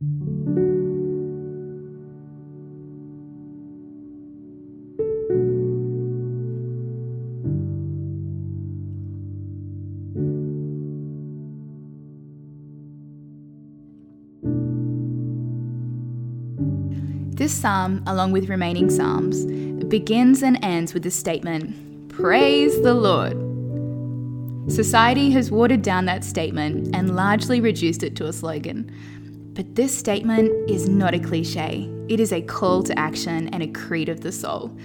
This psalm, along with remaining psalms, begins and ends with the statement, Praise the Lord. Society has watered down that statement and largely reduced it to a slogan. But this statement is not a cliche, it is a call to action and a creed of the soul.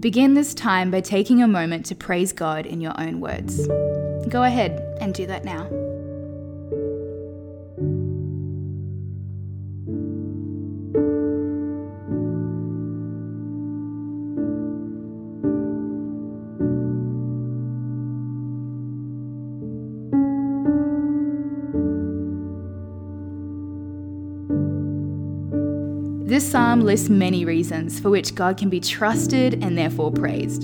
Begin this time by taking a moment to praise God in your own words. Go ahead and do that now. This psalm lists many reasons for which God can be trusted and therefore praised.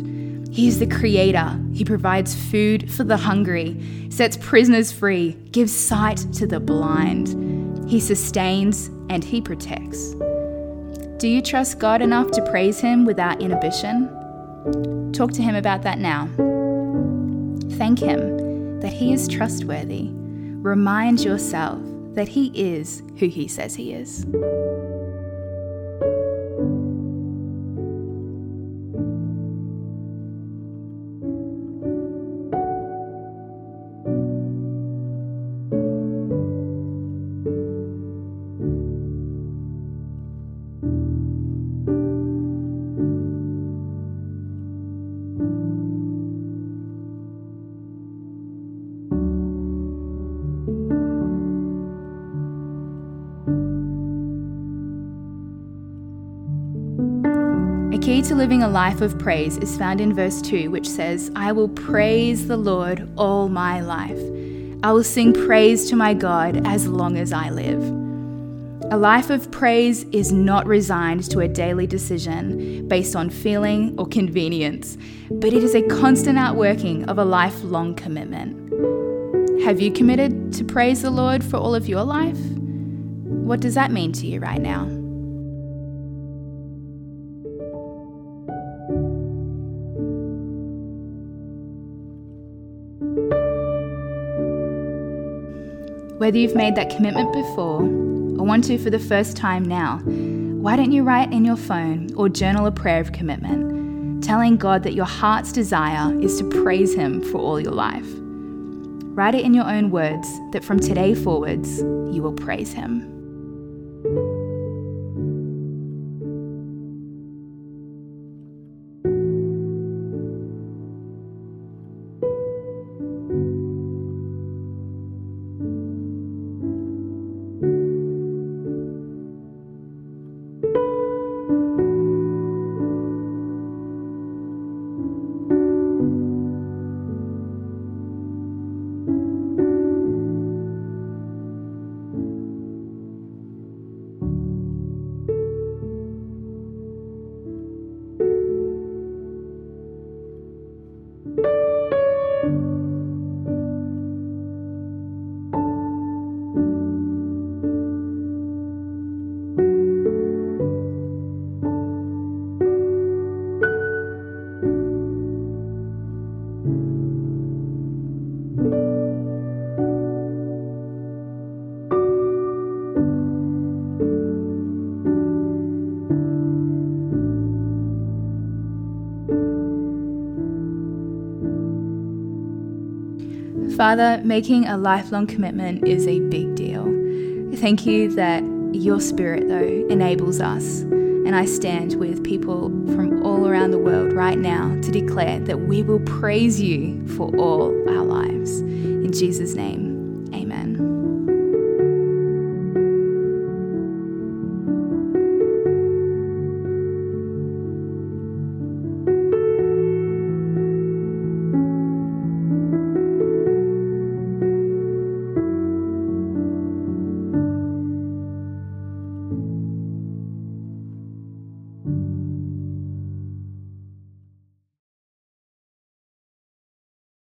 He is the creator. He provides food for the hungry, sets prisoners free, gives sight to the blind. He sustains and he protects. Do you trust God enough to praise him without inhibition? Talk to him about that now. Thank him that he is trustworthy. Remind yourself that he is who he says he is. Key to living a life of praise is found in verse 2, which says, I will praise the Lord all my life. I will sing praise to my God as long as I live. A life of praise is not resigned to a daily decision based on feeling or convenience, but it is a constant outworking of a lifelong commitment. Have you committed to praise the Lord for all of your life? What does that mean to you right now? Whether you've made that commitment before or want to for the first time now, why don't you write in your phone or journal a prayer of commitment, telling God that your heart's desire is to praise Him for all your life? Write it in your own words that from today forwards, you will praise Him. Father, making a lifelong commitment is a big deal. Thank you that your spirit, though, enables us. And I stand with people from all around the world right now to declare that we will praise you for all our lives. In Jesus' name.